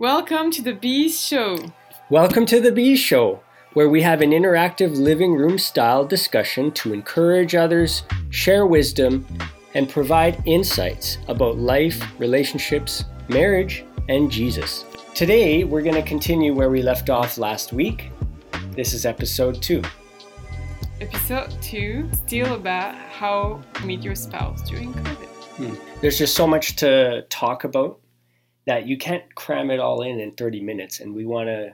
Welcome to the Bees Show. Welcome to the Bees Show, where we have an interactive living room style discussion to encourage others, share wisdom, and provide insights about life, relationships, marriage, and Jesus. Today, we're going to continue where we left off last week. This is episode two. Episode 2 still about how to meet your spouse during COVID. Hmm. There's just so much to talk about that you can't cram it all in in 30 minutes, and we want to,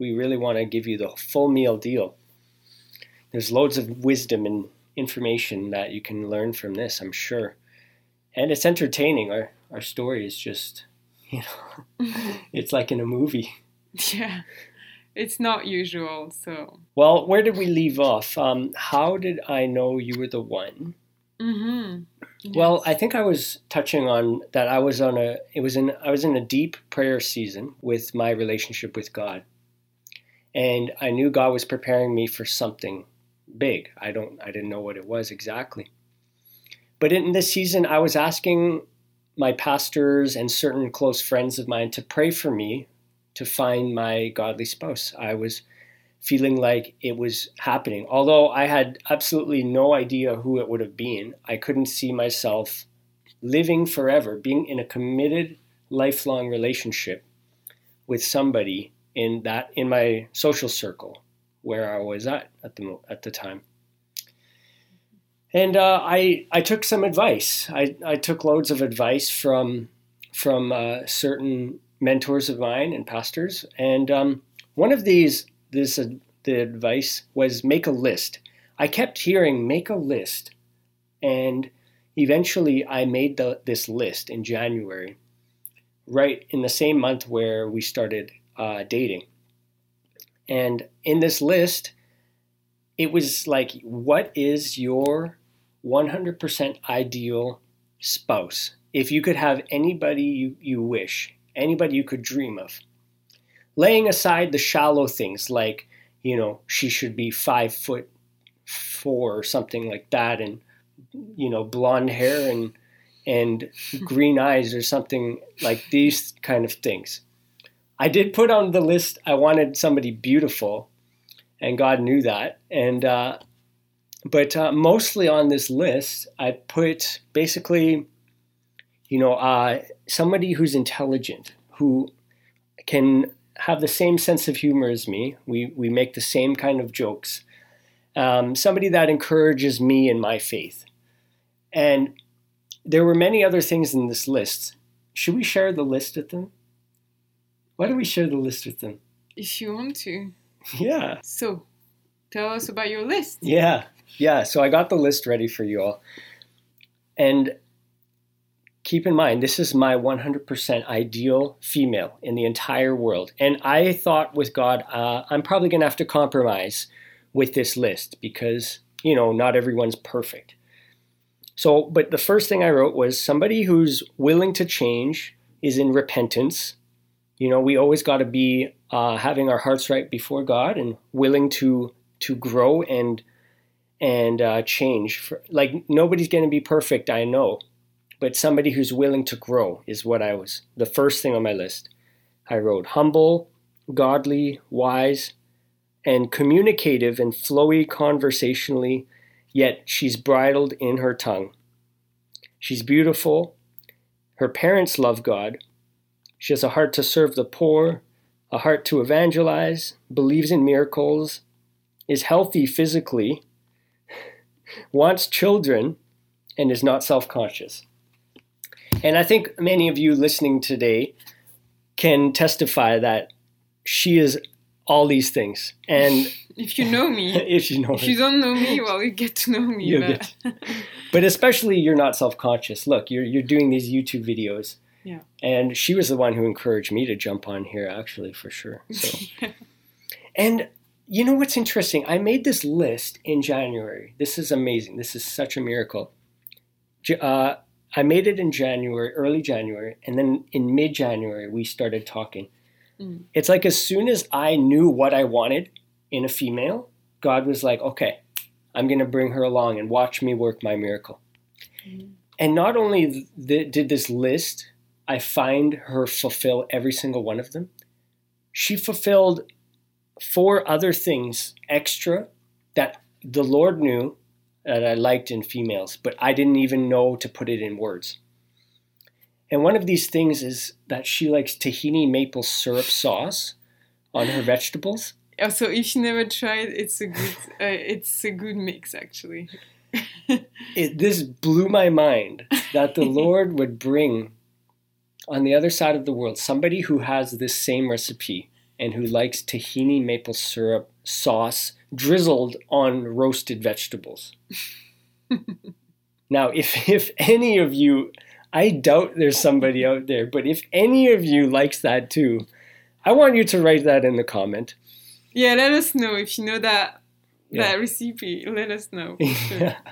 we really want to give you the full meal deal. There's loads of wisdom and information that you can learn from this, I'm sure, and it's entertaining. Our our story is just, you know, it's like in a movie. Yeah, it's not usual, so. Well, where did we leave off? Um, how did I know you were the one? Mm-hmm. Well, I think I was touching on that. I was on a. It was in. I was in a deep prayer season with my relationship with God, and I knew God was preparing me for something big. I don't. I didn't know what it was exactly, but in this season, I was asking my pastors and certain close friends of mine to pray for me to find my godly spouse. I was feeling like it was happening. Although I had absolutely no idea who it would have been, I couldn't see myself living forever, being in a committed, lifelong relationship with somebody in that in my social circle where I was at at the at the time. And uh, I I took some advice. I, I took loads of advice from from uh, certain mentors of mine and pastors. And um, one of these this the advice was make a list. I kept hearing make a list, and eventually I made the, this list in January, right in the same month where we started uh, dating. And in this list, it was like, what is your 100% ideal spouse? If you could have anybody you, you wish, anybody you could dream of, laying aside the shallow things like, you know, she should be five foot four or something like that, and you know, blonde hair and and green eyes or something like these kind of things. I did put on the list. I wanted somebody beautiful, and God knew that. And uh, but uh, mostly on this list, I put basically, you know, uh, somebody who's intelligent, who can have the same sense of humor as me. We we make the same kind of jokes. Um, somebody that encourages me in my faith, and there were many other things in this list. Should we share the list with them? Why don't we share the list with them? If you want to. Yeah, So, tell us about your list. yeah, yeah. So I got the list ready for you all, and keep in mind this is my 100% ideal female in the entire world. And I thought with God, uh, I'm probably going to have to compromise with this list because you know not everyone's perfect. So, but the first thing I wrote was somebody who's willing to change, is in repentance. You know, we always got to be uh, having our hearts right before God and willing to to grow and and uh, change. For, like nobody's going to be perfect, I know, but somebody who's willing to grow is what I was. The first thing on my list, I wrote humble, godly, wise, and communicative and flowy conversationally. Yet she's bridled in her tongue. She's beautiful. Her parents love God. She has a heart to serve the poor, a heart to evangelize, believes in miracles, is healthy physically, wants children, and is not self conscious. And I think many of you listening today can testify that she is all these things. And If you know me. if you know if her. you don't know me, well, you get to know me. But but especially you're not self-conscious. Look, you're you're doing these YouTube videos. Yeah. And she was the one who encouraged me to jump on here actually for sure. So and you know what's interesting? I made this list in January. This is amazing. This is such a miracle. Uh, I made it in January, early January, and then in mid January, we started talking. Mm. It's like as soon as I knew what I wanted in a female, God was like, okay, I'm going to bring her along and watch me work my miracle. Mm. And not only th- did this list I find her fulfill every single one of them. She fulfilled four other things extra that the Lord knew that I liked in females, but I didn't even know to put it in words. And one of these things is that she likes tahini maple syrup sauce on her vegetables. Oh, so if you never tried, it's a good uh, it's a good mix actually. it, this blew my mind that the Lord would bring on the other side of the world somebody who has this same recipe and who likes tahini maple syrup sauce drizzled on roasted vegetables. now, if if any of you, I doubt there's somebody out there, but if any of you likes that too, I want you to write that in the comment. Yeah, let us know if you know that yeah. that recipe. Let us know. yeah.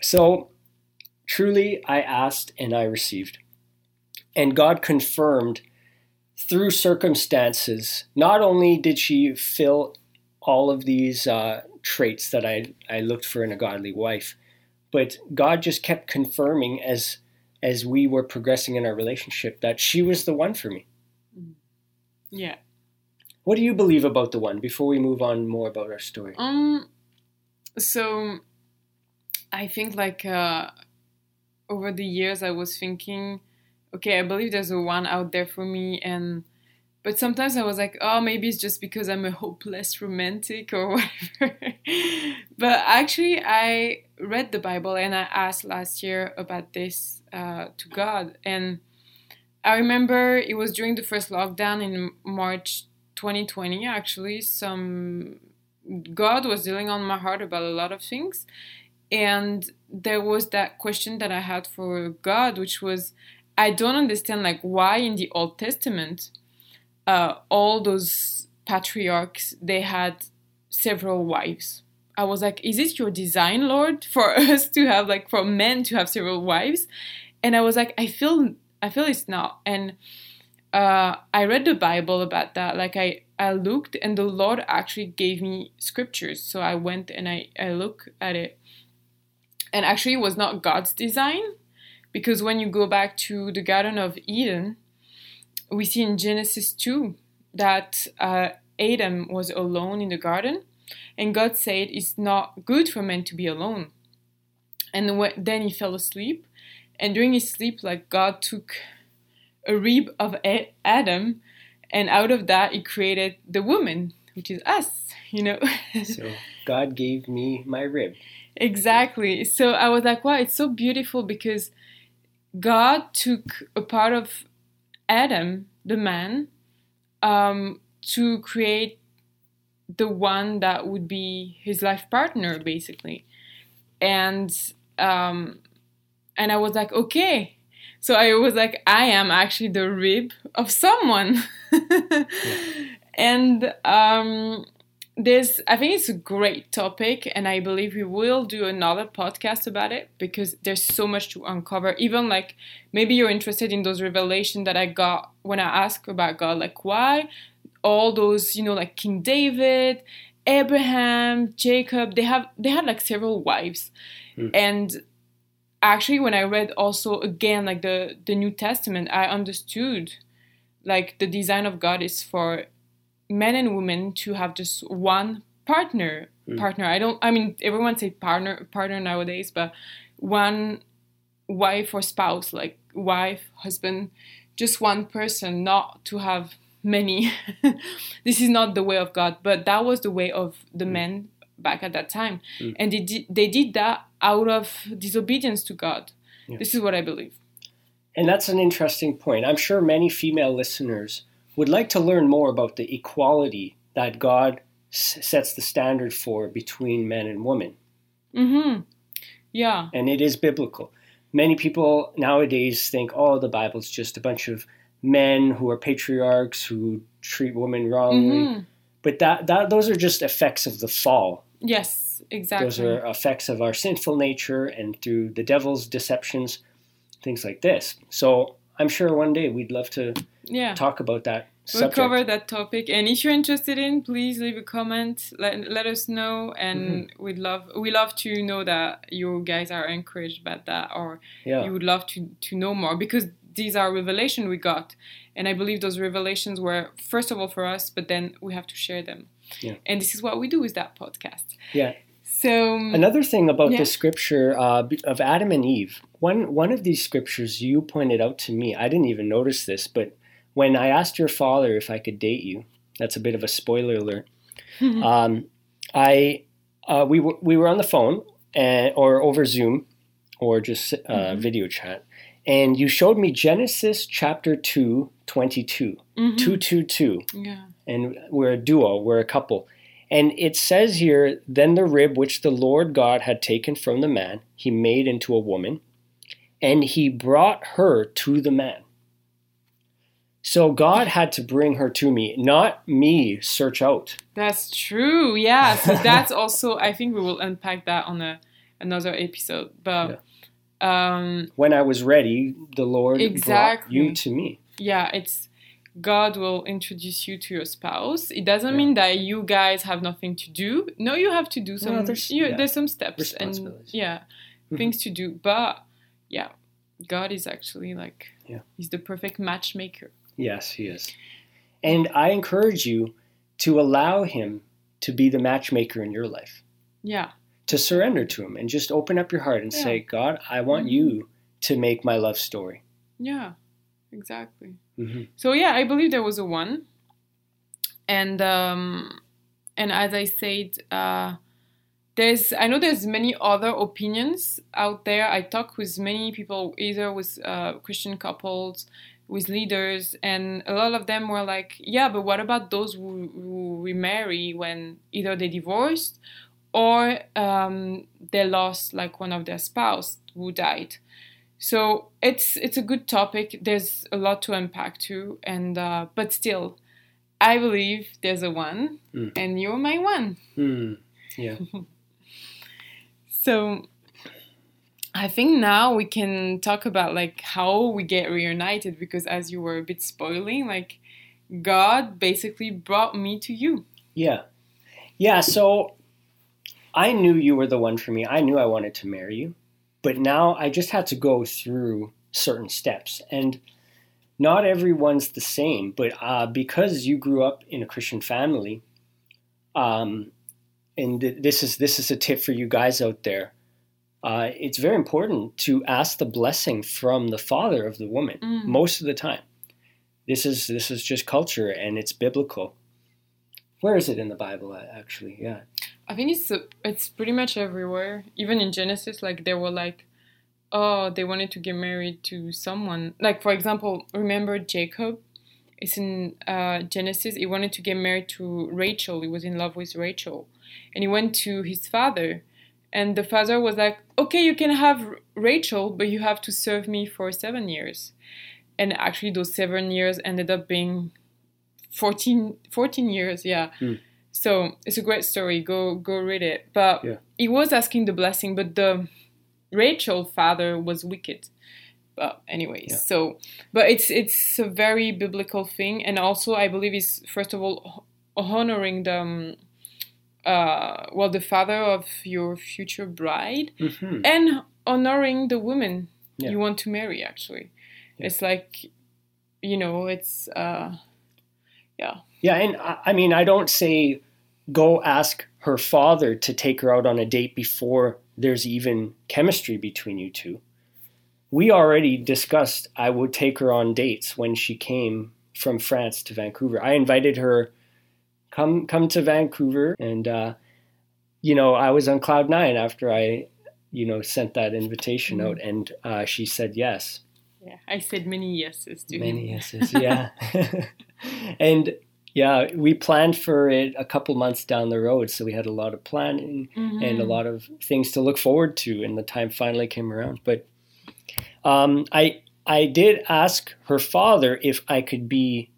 So, truly, I asked and I received. And God confirmed through circumstances, not only did she fill all of these uh, traits that I, I looked for in a godly wife, but God just kept confirming as as we were progressing in our relationship that she was the one for me. Mm-hmm. Yeah. What do you believe about the one before we move on more about our story? Um so I think like uh over the years I was thinking okay, I believe there's a one out there for me and but sometimes I was like, oh, maybe it's just because I'm a hopeless romantic or whatever. but actually, I read the Bible and I asked last year about this uh, to God. And I remember it was during the first lockdown in March 2020, actually. Some God was dealing on my heart about a lot of things. And there was that question that I had for God, which was, I don't understand like why in the Old Testament uh, all those patriarchs they had several wives. I was like, is it your design, Lord, for us to have like for men to have several wives? And I was like, I feel I feel it's not. And uh, I read the Bible about that. Like I I looked and the Lord actually gave me scriptures. So I went and I I looked at it. And actually it was not God's design because when you go back to the Garden of Eden, we see in Genesis 2 that uh, Adam was alone in the garden, and God said it's not good for man to be alone. And then he fell asleep, and during his sleep, like God took a rib of Adam, and out of that, he created the woman, which is us, you know. so God gave me my rib. Exactly. So I was like, wow, it's so beautiful because God took a part of Adam, the man, um, to create the one that would be his life partner, basically. And um, and I was like, okay. So I was like, I am actually the rib of someone. yeah. And um, this i think it's a great topic and i believe we will do another podcast about it because there's so much to uncover even like maybe you're interested in those revelations that i got when i asked about god like why all those you know like king david abraham jacob they have they had like several wives mm. and actually when i read also again like the the new testament i understood like the design of god is for men and women to have just one partner mm. partner i don't i mean everyone say partner partner nowadays but one wife or spouse like wife husband just one person not to have many this is not the way of god but that was the way of the mm. men back at that time mm. and they did, they did that out of disobedience to god yeah. this is what i believe and that's an interesting point i'm sure many female listeners would like to learn more about the equality that God s- sets the standard for between men and women. Mm-hmm. Yeah. And it is biblical. Many people nowadays think, oh, the Bible's just a bunch of men who are patriarchs who treat women wrongly. Mm-hmm. But that, that those are just effects of the fall. Yes, exactly. Those are effects of our sinful nature and through the devil's deceptions, things like this. So I'm sure one day we'd love to yeah. talk about that we'll cover that topic. And if you're interested in, please leave a comment. Let, let us know, and Mm-hmm. we'd love we love to know that you guys are encouraged by that, or yeah. you would love to to know more because these are revelation we got, and I believe those revelations were first of all for us, but then we have to share them. Yeah. And this is what we do with that podcast. Yeah. So Another thing about Yeah. the scripture uh, of Adam and Eve, one one of these scriptures you pointed out to me. I didn't even notice this, but when I asked your father if I could date you, that's a bit of a spoiler alert. um, I uh, we were we were on the phone and, or over Zoom or just uh, Mhm. video chat, and you showed me Genesis chapter 2, 22, Mhm. 222 yeah. and we're a duo, we're a couple. And it says here, then the rib which the Lord God had taken from the man, he made into a woman, and he brought her to the man. So God had to bring her to me, not me search out. That's true. Yeah. So that's also I think we will unpack that on a another episode. But um When I was ready, the Lord brought Exactly. you to me. yeah, it's God will introduce you to your spouse. It doesn't Yeah. mean that you guys have nothing to do. No, you have to do some. there's- you, yeah. There's some steps and Responsibilities. yeah, Mhm. things to do. But yeah, God is actually like Yeah. He's the perfect matchmaker. Yes, he is. And I encourage you to allow him to be the matchmaker in your life. Yeah, to surrender to him and just open up your heart and Yeah. say, God, I want Mhm. you to make my love story. yeah, exactly. Mm-hmm. So yeah, I believe there was a one, and um, and as I said, uh, there's I know there's many other opinions out there. I talk with many people, either with uh, Christian couples, with leaders, and a lot of them were like, yeah, but what about those who, who remarry when either they divorced or um, they lost like one of their spouse who died. So it's it's a good topic. There's a lot to unpack too, and uh, but still, I believe there's a one, Mm. and you're my one. Hmm. Yeah. So I think now we can talk about like how we get reunited because as you were a bit spoiling, like God basically brought me to you. Yeah. Yeah. So I knew you were the one for me. I knew I wanted to marry you. But now I just had to go through certain steps. And not everyone's the same. But uh, because you grew up in a Christian family, um, and th- this is this is a tip for you guys out there. Uh, it's very important to ask the blessing from the father of the woman Mm. most of the time. This is this is just culture and it's biblical. Where is it in the Bible? Actually, yeah, I think it's it's pretty much everywhere. Even in Genesis, like they were like, oh, they wanted to get married to someone. Like for example, remember Jacob? It's in uh, Genesis. He wanted to get married to Rachel. He was in love with Rachel, and he went to his father, and the father was like, okay, you can have Rachel, but you have to serve me for seven years. And actually, those seven years ended up being 14, 14 years. Yeah. Hmm. So it's a great story. Go go read it. But Yeah. he was asking the blessing, but the Rachel father was wicked. But anyways, Yeah. so but it's it's a very biblical thing, and also I believe is first of all honoring the um, uh, well the father of your future bride hmm and honoring the woman Yeah. you want to marry. Actually, Yeah. it's like you know it's uh yeah. And I, I mean, I don't say go ask her father to take her out on a date before there's even chemistry between you two. We already discussed I would take her on dates when she came from France to Vancouver. I invited her come come to Vancouver and uh, you know, I was on cloud nine after I, you know, sent that invitation Mhm. out and uh, she said yes. yeah. I said many yeses to Many him. yeses, yeah. and yeah, we planned for it a couple months down the road, so we had a lot of planning and a Mhm. lot of things to look forward to, and the time finally came around. But um, I I did ask her father if I could be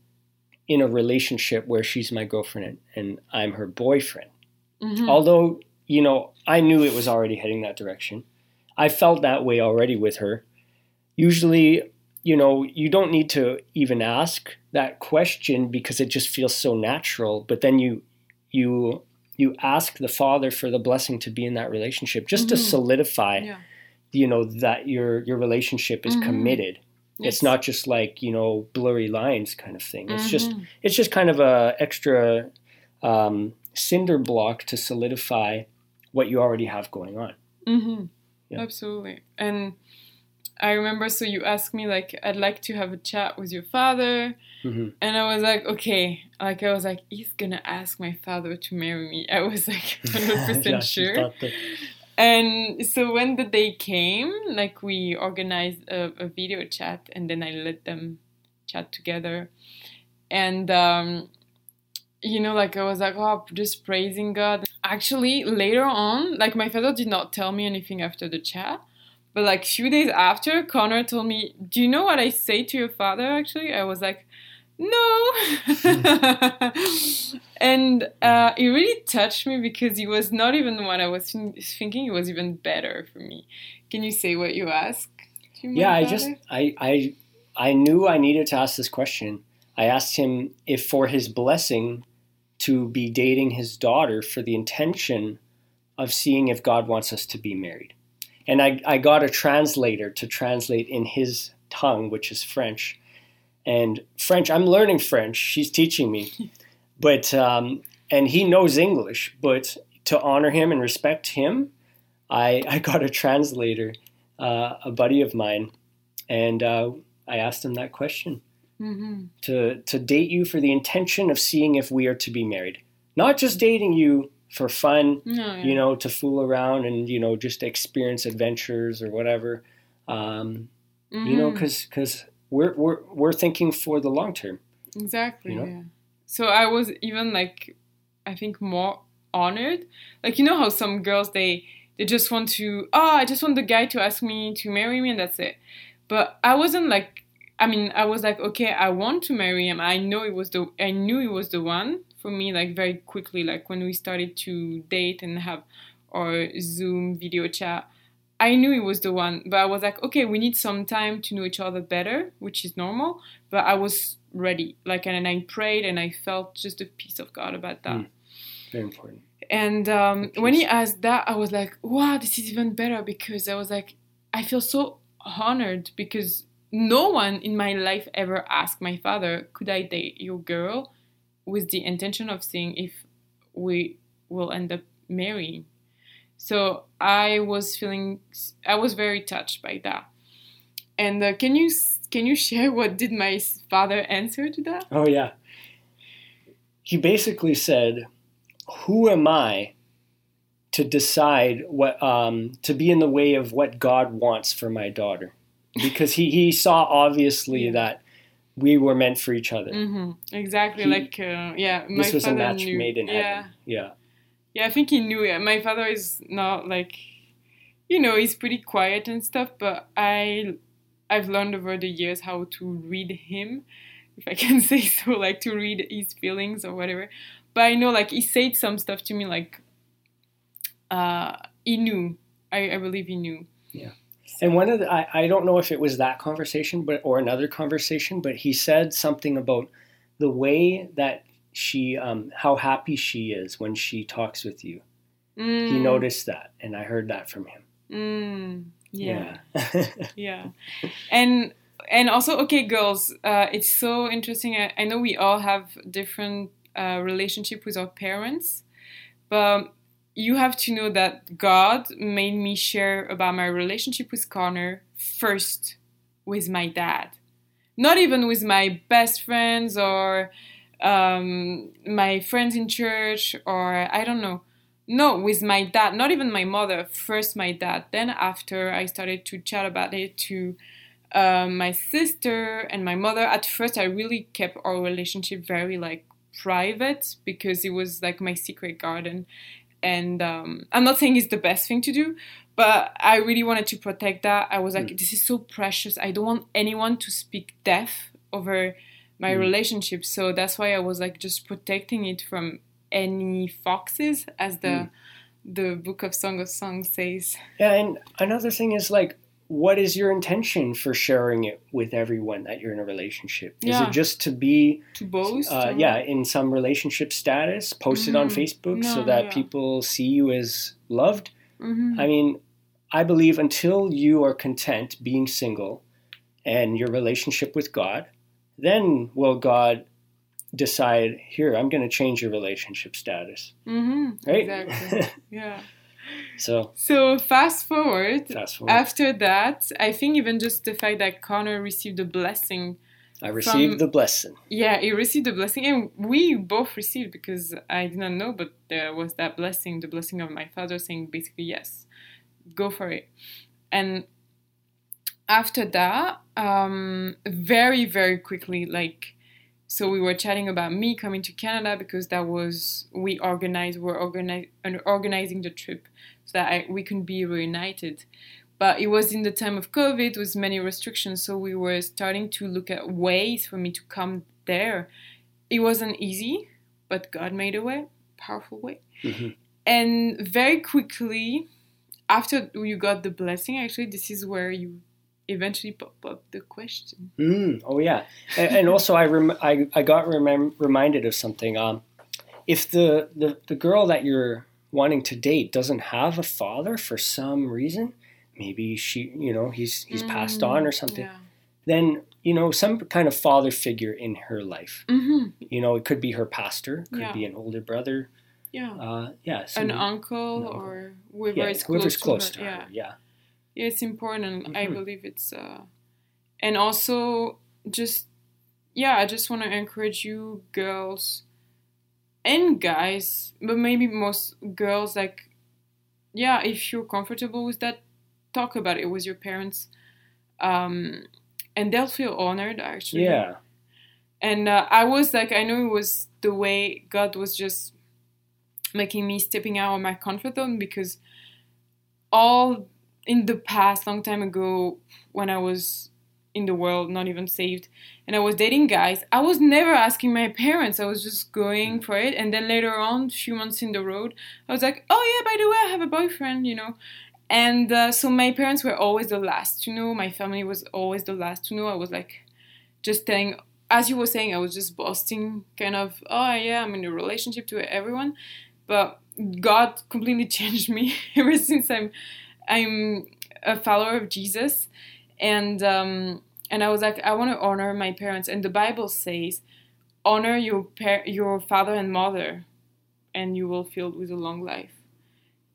in a relationship where she's my girlfriend and I'm her boyfriend. Mhm. Although, you know, I knew it was already heading that direction. I felt that way already with her. Usually, you know, you don't need to even ask that question because it just feels so natural. But then you you you ask the Father for the blessing to be in that relationship, just to Mhm. solidify, Yeah. you know, that your your relationship is Mhm. committed. Yes. It's not just like you know blurry lines kind of thing. It's just Mhm. it's just kind of a extra um, cinder block to solidify what you already have going on. Mm-hmm. Yeah. Absolutely. And I remember, so you asked me, like, I'd like to have a chat with your father. hmm And I was like, okay. Like, I was like, he's gonna ask my father to marry me. I was like 100% Yeah, she sure. that- And so when the day came, like, we organized a, a video chat and then I let them chat together. And, um, you know, like, I was like, oh, just praising God. Actually, later on, like, my father did not tell me anything after the chat. But like a few days after, Connor told me, "Do you know what I say to your father?" Actually, I was like, "No," and uh, it really touched me because it was not even what I was think- thinking. It was even better for me. Can you say what you asked? to my yeah, I just I I I knew I needed to ask this question. I asked him if for his blessing to be dating his daughter for the intention of seeing if God wants us to be married. And I, I got a translator to translate in his tongue, which is French. And French, I'm learning French. She's teaching me. But, um, and he knows English, but to honor him and respect him, I, I got a translator, uh, a buddy of mine, and uh, I asked him that question Mhm. to, to date you for the intention of seeing if we are to be married. Not just dating you for fun, No, yeah. you know, to fool around and, you know, just experience adventures or whatever. Um, You know, because because we're, we're, we're thinking for the long term. Exactly. you know? Yeah. So I was even like, I think more honored. Like you know how some girls they they just want to oh I just want the guy to ask me to marry me and that's it. But I wasn't like I mean I was like okay I want to marry him. I know it was the I knew it was the one for me like very quickly like when we started to date and have our Zoom video chat. I knew he was the one, but I was like, okay, we need some time to know each other better, which is normal. But I was ready, like, and I prayed, and I felt just a peace of God about that. Mm. Very important. And um, when he asked that, I was like, wow, this is even better because I was like, I feel so honored because no one in my life ever asked my father, could I date your girl with the intention of seeing if we will end up marrying. So I was feeling, I was very touched by that. And uh, can you can you share what did my father answer to that? Oh, yeah. He basically said, Who am I to decide what, um, to be in the way of what God wants for my daughter? Because he, he saw obviously Yeah. that we were meant for each other. hmm Exactly, He- like uh, yeah, my This was a father match knew. made in yeah. heaven. Yeah. Yeah, I think he knew it. My father is not like, you know, he's pretty quiet and stuff. But I, I've learned over the years how to read him, if I can say so, like to read his feelings or whatever. But I know, like, he said some stuff to me, like, uh, he knew. I, I believe he knew. Yeah. And one of the, I, I don't know if it was that conversation, but or another conversation, but he said something about the way that she, um, how happy she is when she talks with you. He Mm, noticed that, and I heard that from him. Mm, yeah. Yeah. yeah and and also okay girls uh, it's so interesting I, I know we all have different uh, relationship with our parents but you have to know that god made me share about my relationship with connor first with my dad not even with my best friends or um, my friends in church or i don't know no, with my dad, not even my mother. First, my dad. Then, after I started to chat about it to uh, my sister and my mother. At first, I really kept our relationship very like private because it was like my secret garden. And um, I'm not saying it's the best thing to do, but I really wanted to protect that. I was like, this is so precious. I don't want anyone to speak death over my Mm. relationship. So that's why I was like just protecting it from any foxes, as the Mm. the book of Song of Songs says. Yeah, and another thing is like what is your intention for sharing it with everyone that you're in a relationship? Is Yeah. it just to be, To boast. uh, yeah, in some relationship status, post it on Mhm. Facebook so that yeah. people see you as loved? Mhm. I mean, I believe until you are content being single and your relationship with God, then will God decide, here, I'm going to change your relationship status. Mhm. Right? Exactly. yeah. So, So fast forward. fast forward. After that, I think even just the fact that Connor received a blessing. I received from- the blessing. Yeah, he received a blessing, and we both received because I did not know, but there was that blessing, the blessing of my father saying basically, yes, go for it. And after that, um, very, very quickly, like, so we were chatting about me coming to Canada because that was, we organized, we're organize, organizing the trip so that I, we can be reunited. But it was in the time of COVID with many restrictions, so we were starting to look at ways for me to come there. It wasn't easy, but God made a way, powerful way. Mhm. And very quickly, after you got the blessing, actually, this is where you eventually pop up the question. Mm, oh yeah, and, and also I, rem- I I got remem- reminded of something. Um, if the, the the girl that you're wanting to date doesn't have a father for some reason, maybe she you know he's he's passed on or something, Yeah. then you know some kind of father figure in her life. hmm You know, it could be her pastor, could Yeah. be an older brother. Yeah. Uh, yeah, An somebody- uncle an uncle. or whoever yeah, is whoever's close, close to to her. her. Yeah. Yeah. Yeah, it's important. I Mhm. believe it's uh and also just yeah, I just want to encourage you girls and guys, but maybe most girls like yeah, if you're comfortable with that, talk about it with your parents. Um and they'll feel honored actually. Yeah. And uh, I was like, I know it was the way God was just making me stepping out of my comfort zone because all in the past, long time ago, when I was in the world, not even saved, and I was dating guys, I was never asking my parents. I was just going for it. And then later on, a few months in the road, I was like, oh yeah, by the way, I have a boyfriend, you know. And uh, so my parents were always the last to know. My family was always the last to know. I was like, just telling as you were saying, I was just boasting, kind of, oh yeah, I'm in a relationship to everyone, but God completely changed me ever since I'm, I'm a follower of Jesus, and um, and I was like, I want to honor my parents, and the Bible says, honor your par- your father and mother, and you will filled with a long life.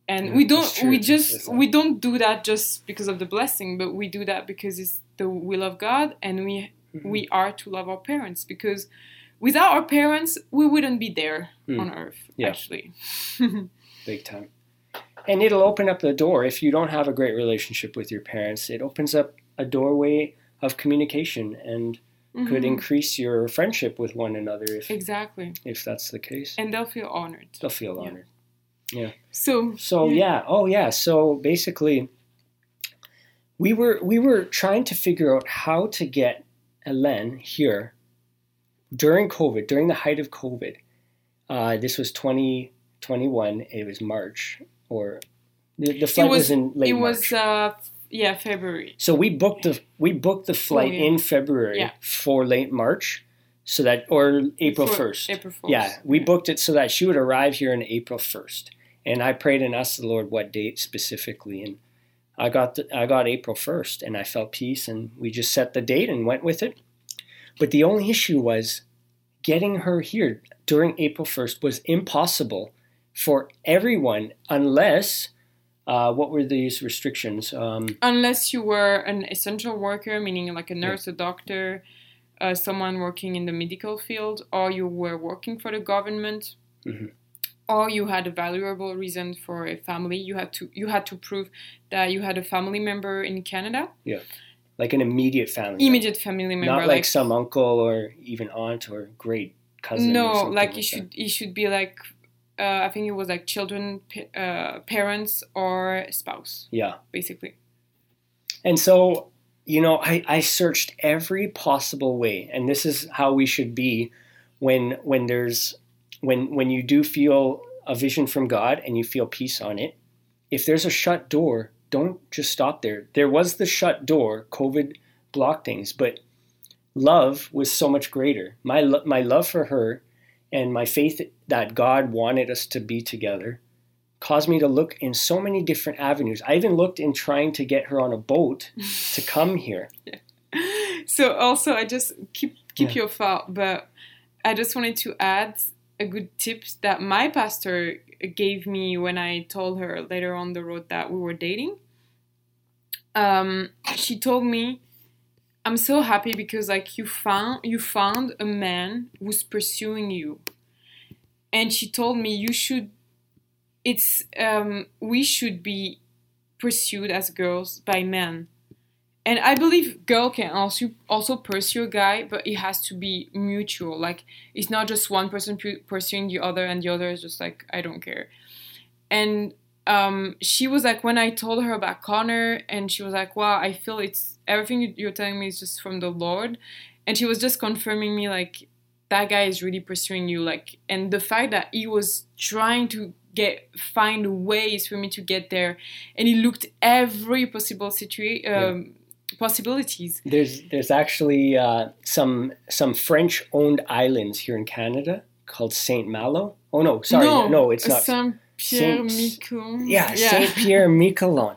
And Yeah, we don't, we just, we don't do that just because of the blessing, but we do that because it's the will of God, and we Mhm. we are to love our parents because without our parents we wouldn't be there Hmm. on earth Yeah. actually big time. And it'll open up the door if you don't have a great relationship with your parents. It opens up a doorway of communication and could Mhm. increase your friendship with one another if exactly if that's the case. and they'll feel honored They'll feel Yeah. honored. Yeah so So yeah, oh yeah. So basically, we were we were trying to figure out how to get Hélène here during COVID, during the height of COVID. Uh, this was 2021. It was March, or the, the flight was, was- in late March. it March. was uh yeah february So we booked the we booked the flight yeah. in February Yeah. for late March, so that or April first. april 1st Yeah, we booked it so that she would arrive here on April first, and I prayed and asked the Lord what date specifically, and I got the, I got April first, and I felt peace, and we just set the date and went with it. But the only issue was getting her here during April first was impossible for everyone unless uh, what were these restrictions? Um, unless you were an essential worker meaning like a nurse a doctor uh, someone working in the medical field or you were working for the government Mhm. or you had a valuable reason for a family you had to you had to prove that you had a family member in canada Yeah, like an immediate family, immediate family member not like, some uncle or even aunt or great cousin. no like you that. should you should be like uh, i think it was like children uh, parents or spouse Yeah. basically And so, you know, I, I searched every possible way, and this is how we should be when when there's when when you do feel a vision from God and you feel peace on it. If there's a shut door, don't just stop there. There was the shut door, COVID blocked things, but love was so much greater. My my love for her and my faith that God wanted us to be together caused me to look in so many different avenues. I even looked in trying to get her on a boat to come here. Yeah. So also, I just keep keep Yeah. your thought, but I just wanted to add a good tip that my pastor gave me when I told her later on the road that we were dating. Um, she told me, "I'm so happy because like you found you found a man who's pursuing you," and she told me you should. It's um, we should be pursued as girls by men and I believe girl can also also pursue a guy, but it has to be mutual. Like it's not just one person pu- pursuing the other, and the other is just like I don't care. And um, she was like, when I told her about Connor, and she was like, "Wow, I feel it's everything you- you're telling me is just from the Lord," and she was just confirming me like that guy is really pursuing you, like, and the fact that he was trying to get find ways for me to get there, and he looked every possible situation. Um, possibilities. There's there's actually uh, some some French owned islands here in Canada called Saint Malo. Oh no, sorry, no, it's not. Saint Pierre Saint- Miquelon. Yeah, Saint Pierre Miquelon.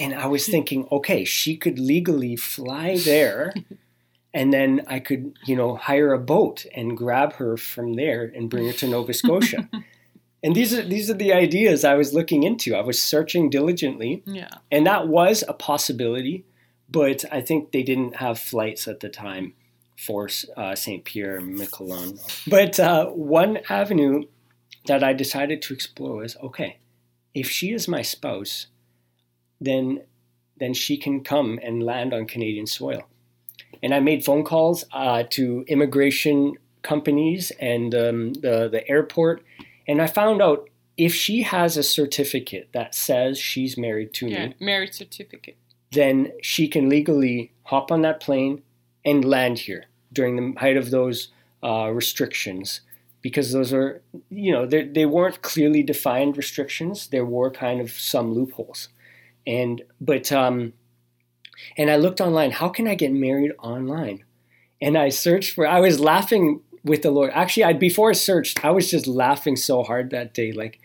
And I was thinking, okay, she could legally fly there, and then I could, you know, hire a boat and grab her from there and bring her to Nova Scotia. and these are these are the ideas I was looking into. I was searching diligently, Yeah. and that was a possibility, but I think they didn't have flights at the time for uh, Saint Pierre Miquelon. But uh, one avenue that I decided to explore was okay, if she is my spouse, then then she can come and land on Canadian soil. And I made phone calls uh, to immigration companies and um, the the airport, and I found out if she has a certificate that says she's married to Yeah. me, Marriage certificate. then she can legally hop on that plane and land here during the height of those uh, restrictions because those are you know they weren't clearly defined restrictions. There were kind of some loopholes. And but um and I looked online how can I get married online? And I searched for I was laughing with the Lord. Actually I before I searched I was just laughing so hard that day like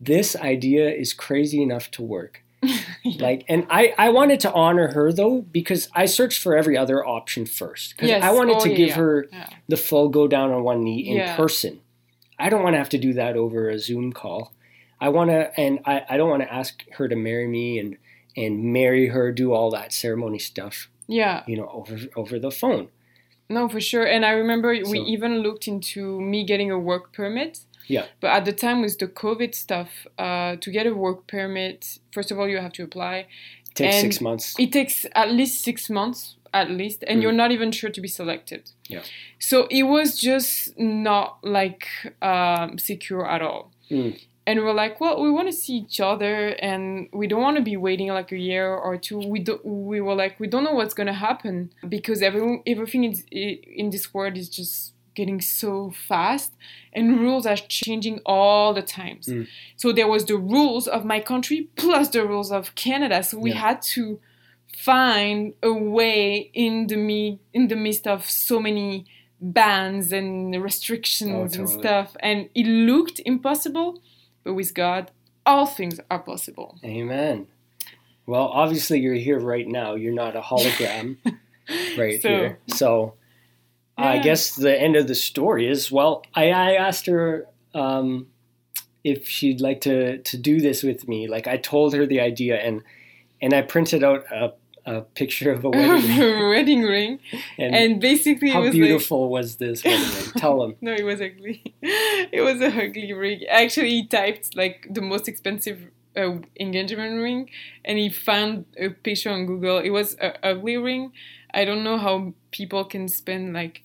this idea is crazy enough to work like and I, I wanted to honor her though because i searched for every other option first because Yes. i wanted Oh, to yeah, give yeah. her the full go down on one knee in Yeah. person i don't want to have to do that over a zoom call i want to and i, I don't want to ask her to marry me and and marry her do all that ceremony stuff Yeah. you know over over the phone No, for sure. And I remember we even looked into me getting a work permit. Yeah. But at the time with the COVID stuff, uh, to get a work permit, first of all, you have to apply. it takes And six months It takes at least six months, at least, and Mm. you're not even sure to be selected. Yeah. So it was just not like um, secure at all. Mm. And we're like, well, we want to see each other, and we don't want to be waiting like a year or two. We do, we were like, we don't know what's gonna happen because everyone, everything is, in this world is just getting so fast, and rules are changing all the times. Mm. So there was the rules of my country plus the rules of Canada. So we Yeah. had to find a way in the me in the midst of so many bans and restrictions Oh, and stuff, and it looked impossible. But with God, all things are possible. amen well obviously you're here right now you're not a hologram right So- here. So I guess the end of the story is well, I, I asked her um, if she'd like to to do this with me. Like I told her the idea and and I printed out a, a picture of a wedding ring. wedding ring, And, and basically it how was like beautiful was this wedding ring? Tell them. No, it was ugly. it was a ugly ring. Actually, he typed like the most expensive uh, engagement ring, and he found a picture on Google. It was a ugly ring. I don't know how people can spend like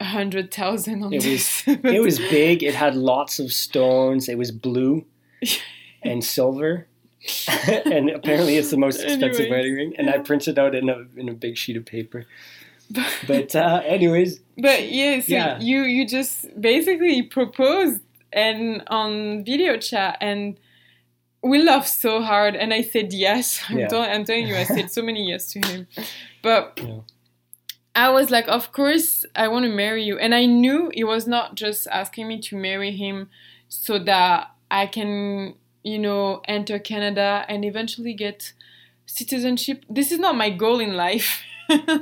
hundred thousand on It this. It was big. It had lots of stones. It was blue and silver. and apparently it's the most expensive Anyways. wedding ring. And I printed out in a in a big sheet of paper. But uh, anyways, But yeah, so Yeah. you you just basically proposed and on video chat and we laughed so hard, and I said yes. I'm, Yeah. tell- I'm telling you, I said so many yes to him. But Yeah. I was like, of course, I want to marry you. And I knew he was not just asking me to marry him so that I can, you know, enter Canada and eventually get citizenship. This is not my goal in life.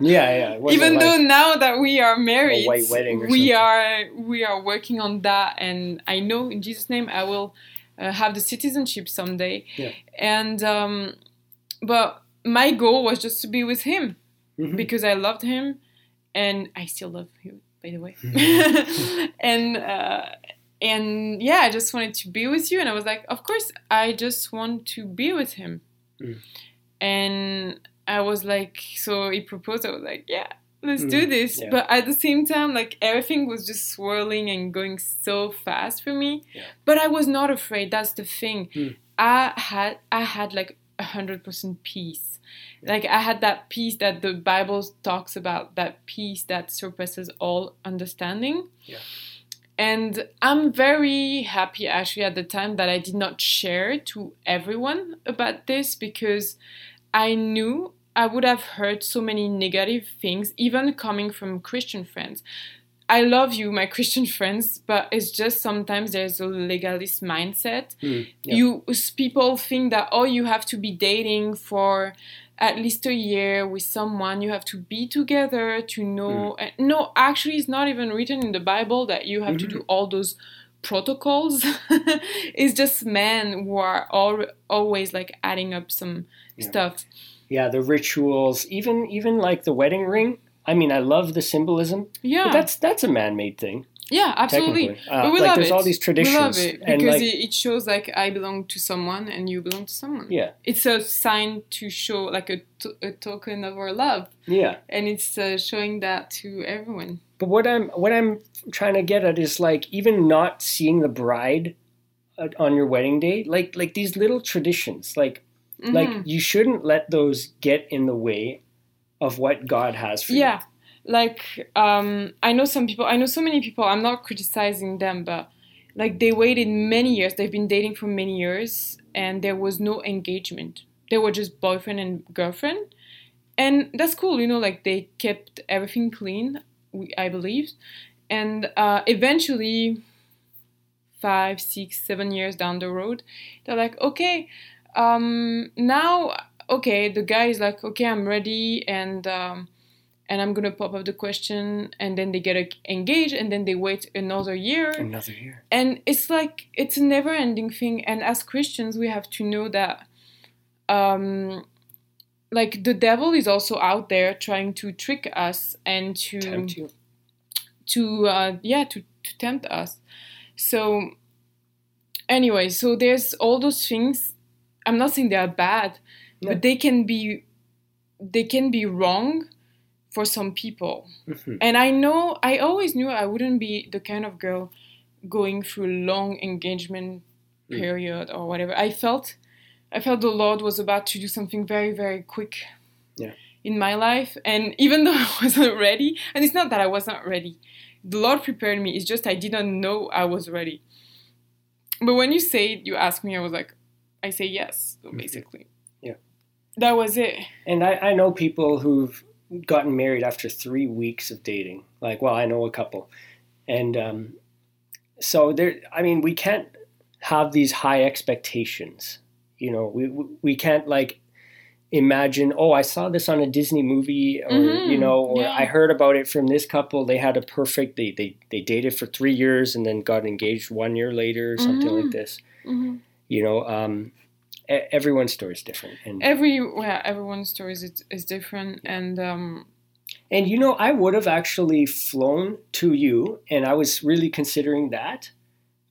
Yeah, yeah. Even like- though now that we are married, white wedding or we something. are we are working on that, and I know in Jesus' name I will uh, have the citizenship someday. Yeah. And um, but my goal was just to be with him Mhm. because I loved him, and I still love him, by the way. and uh, and yeah, I just wanted to be with you, and I was like, of course, I just want to be with him. Mm. And I was like, so he proposed. I was like, yeah, let's do Mm, this. yeah. But at the same time, like everything was just swirling and going so fast for me. Yeah. But I was not afraid. That's the thing. Mm. I had I had like a hundred percent peace. Like I had that peace that the Bible talks about, that peace that surpasses all understanding. Yeah. And I'm very happy actually at the time that I did not share to everyone about this because I knew I would have heard so many negative things, even coming from Christian friends. I love you, my Christian friends, but it's just sometimes there's a legalist mindset. Mm, yeah. You people think that oh, you have to be dating for at least a year with someone. You have to be together to know. and No, actually, it's not even written in the Bible that you have to Mhm. do all those protocols. it's just men who are all, always like adding up some Yeah. stuff. yeah, the rituals, even even like the wedding ring. I mean, I love the symbolism, Yeah, but that's that's a man-made thing. yeah, absolutely. Uh, But we like love there's it. all these traditions, We love it because like it, shows like I belong to someone and you belong to someone. yeah, It's a sign to show like a, a token of our love, yeah. and it's uh, showing that to everyone. But what I'm what I'm trying to get at is like even not seeing the bride uh, on your wedding day, like like these little traditions, like like Mhm. you shouldn't let those get in the way of what God has for you. yeah, like um, I know some people. I know so many people. I'm not criticizing them, but like they waited many years. They've been dating for many years, and there was no engagement. They were just boyfriend and girlfriend, and that's cool. You know, like they kept everything clean. I believe, and uh, eventually, five, six, seven years down the road, they're like, okay, um, now, okay, the guy is like, okay, I'm ready, and um, and I'm gonna pop up the question, and then they get engaged, and then they wait another year. Another year. and it's like it's a never-ending thing. And as Christians, we have to know that, um, like the devil is also out there trying to trick us and to Tempt you. to uh, yeah to, to tempt us so anyway so there's all those things i'm not saying they are bad No. but they can be they can be wrong for some people Mhm. and i know i always knew i wouldn't be the kind of girl going through a long engagement Mm. period or whatever i felt i felt the lord was about to do something very very quick Yeah. in my life and even though i wasn't ready and it's not that i wasn't ready the lord prepared me it's just i didn't know i was ready but when you say it you ask me i was like i say yes so basically Yeah. That was it And I, I know people who've gotten married after three weeks of dating. Like, well, I know a couple, and um, so there. I mean, we can't have these high expectations. You know, we we- can't like imagine. Oh, I saw this on a Disney movie, or Mhm, you know, or yeah. I heard about it from this couple. They had a perfect. They they they dated for three years and then got engaged one year later, or something Mhm. like this. hmm You know, um, everyone's story is different, and every yeah, everyone's story is, is different and um And you know, I would have actually flown to you, and I was really considering that,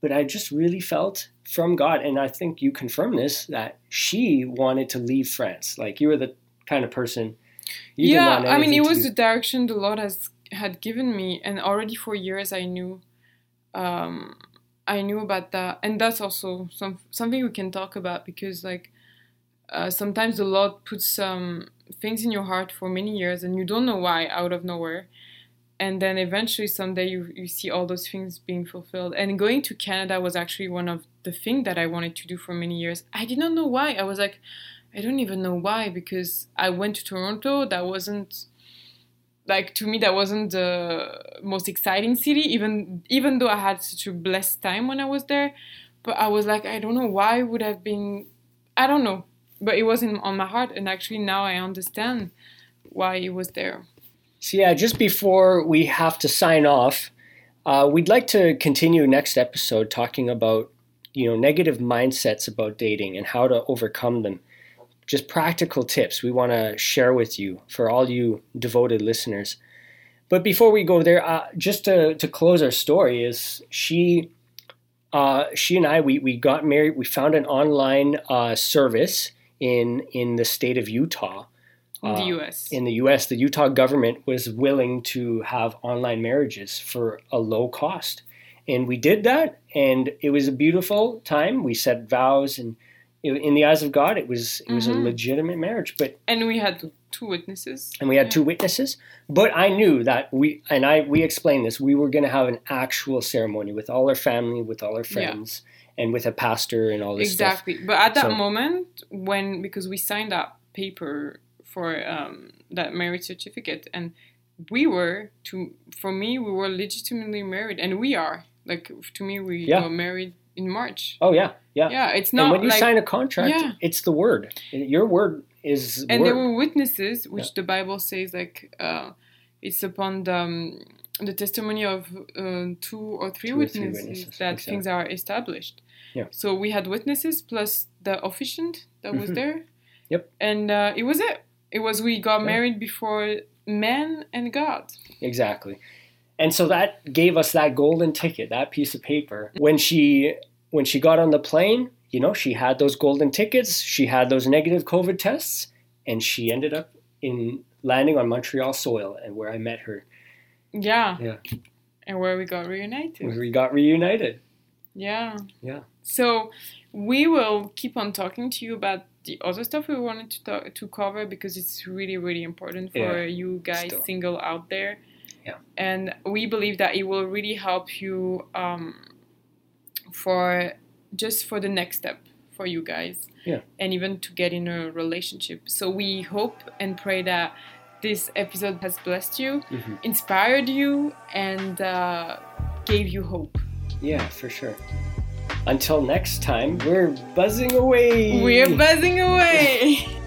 but I just really felt from God, and I think you confirm this that she wanted to leave France. Like you were the kind of person. Yeah i mean it was the direction the lord has had given me and already for years i knew um i knew about that. And that's also some something we can talk about because like uh, sometimes the lord puts some things in your heart for many years and you don't know why out of nowhere. And then eventually someday you, you see all those things being fulfilled. And going to canada was actually one of the things that i wanted to do for many years. I did not know why. I was like i don't even know why because i went to toronto. That wasn't like to me that wasn't the most exciting city even even though i had such a blessed time when i was there. But i was like i don't know why would have been i don't know. But it was in, on my heart and actually now i understand why it was there. So yeah just before we have to sign off uh, we'd like to continue next episode talking about you know negative mindsets about dating and how to overcome them just practical tips we want to share with you for all you devoted listeners. But before we go there, uh, just to, to close our story, is she, uh, she and I, we, we got married. We found an online uh, service in in the state of Utah. In the U.S. Uh, In the U.S., the Utah government was willing to have online marriages for a low cost, and we did that, and it was a beautiful time. We set vows and in the eyes of God, it was it was Mhm. a legitimate marriage. But and we had two witnesses and we had Yeah. two witnesses. But I knew that we and I we explained this. We were going to have an actual ceremony with all our family, with all our Yeah. friends, and with a pastor and all this stuff. exactly but at that So- moment when because we signed that paper for um, that marriage certificate and we were to for me we were legitimately married and we are like to me we Yeah. got married in march Oh yeah, yeah. yeah it's not. and when you like sign a contract, Yeah. it's the word. Your word is and word. there were witnesses which the bible says like uh, it's upon the, um, the testimony of uh, two or three Two or three witnesses, witnesses, that exactly. things are established Yeah. so we had witnesses plus the officiant that was Mhm. there Yep. and uh, it was it it was we got Yeah. married before man and god Exactly. And so that gave us that golden ticket, that piece of paper. When she when she got on the plane, you know, she had those golden tickets, she had those negative COVID tests, and she ended up in landing on Montreal soil and where I met her. yeah Yeah. and where we got reunited We got reunited. Yeah. Yeah. So we will keep on talking to you about the other stuff we wanted to talk, to cover because it's really really important for Yeah, you guys still. single out there. Yeah. And we believe that it will really help you um, for just for the next step for you guys. Yeah. And even to get in a relationship. So we hope and pray that this episode has blessed you, Mhm. inspired you, and uh, gave you hope. Yeah, for sure. Until next time, we're buzzing away. We're buzzing away.